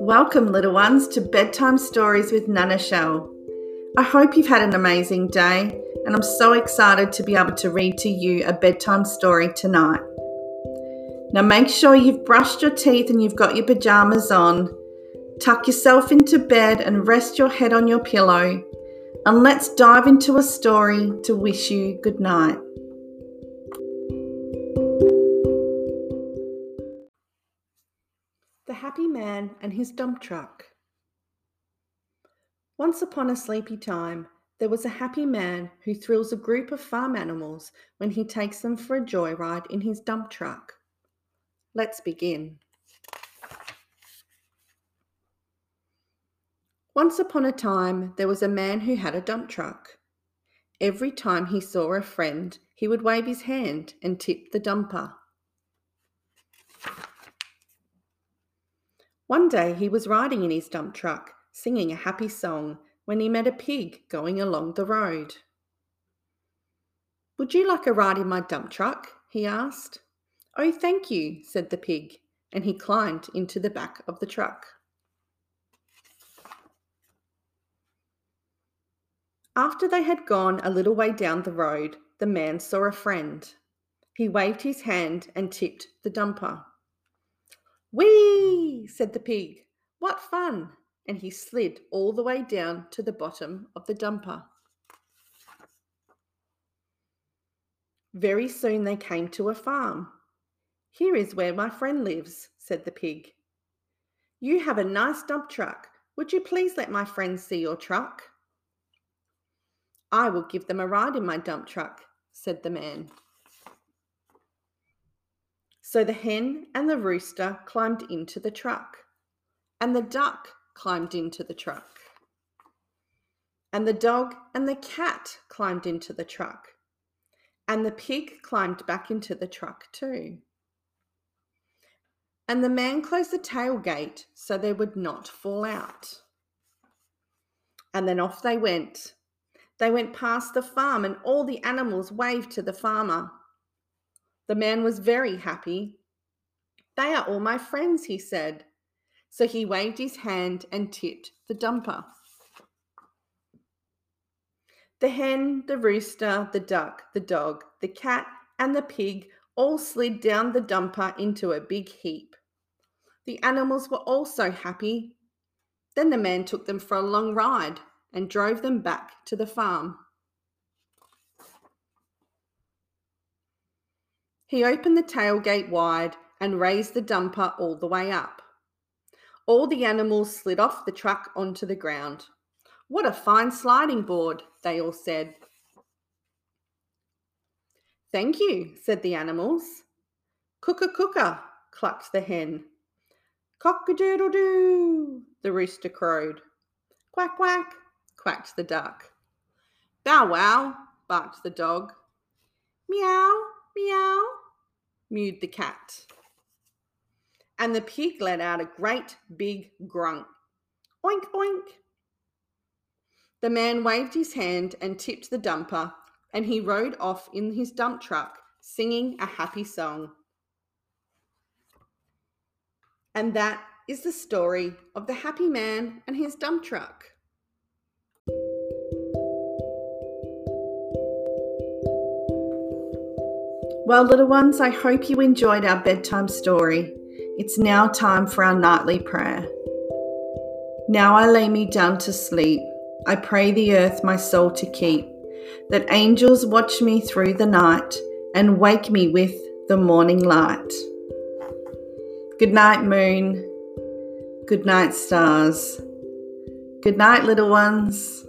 Welcome, little ones, to Bedtime Stories with Nana Shell. I hope you've had an amazing day, and I'm so excited to be able to read to you a bedtime story tonight. Now, make sure you've brushed your teeth and you've got your pajamas on. Tuck yourself into bed and rest your head on your pillow. And let's dive into a story to wish you good night. The Happy Man and His Dump Truck. Once upon a sleepy time, there was a happy man who thrills a group of farm animals when he takes them for a joyride in his dump truck. Let's begin. Once upon a time, there was a man who had a dump truck. Every time he saw a friend, he would wave his hand and tip the dumper. One day he was riding in his dump truck, singing a happy song, when he met a pig going along the road. Would you like a ride in my dump truck? he asked. Oh, thank you, said the pig, and he climbed into the back of the truck. After they had gone a little way down the road, the man saw a friend. He waved his hand and tipped the dumper. Whee! said the pig. What fun! And he slid all the way down to the bottom of the dumper. Very soon they came to a farm. Here is where my friend lives, said the pig. You have a nice dump truck. Would you please let my friends see your truck? I will give them a ride in my dump truck, said the man. So the hen and the rooster climbed into the truck, and the duck climbed into the truck, and the dog and the cat climbed into the truck, and the pig climbed back into the truck too. And the man closed the tailgate so they would not fall out. And then off they went. They went past the farm, and all the animals waved to the farmer. The man was very happy. They are all my friends, he said. So he waved his hand and tipped the dumper. The hen, the rooster, the duck, the dog, the cat, and the pig all slid down the dumper into a big heap. The animals were also happy. Then the man took them for a long ride and drove them back to the farm. He opened the tailgate wide and raised the dumper all the way up. All the animals slid off the truck onto the ground. What a fine sliding board, they all said. Thank you, said the animals. Cooka cooka, clucked the hen. Cock a doodle doo, the rooster crowed. Quack quack, quacked the duck. Bow wow, barked the dog. Meow, meow, mewed the cat. And the pig let out a great big grunt. Oink, oink. The man waved his hand and tipped the dumper, and he rode off in his dump truck, singing a happy song. And that is the story of the happy man and his dump truck. Well, little ones, I hope you enjoyed our bedtime story. It's now time for our nightly prayer. Now I lay me down to sleep. I pray the earth my soul to keep, that angels watch me through the night and wake me with the morning light. Good night, moon. Good night, stars. Good night, little ones.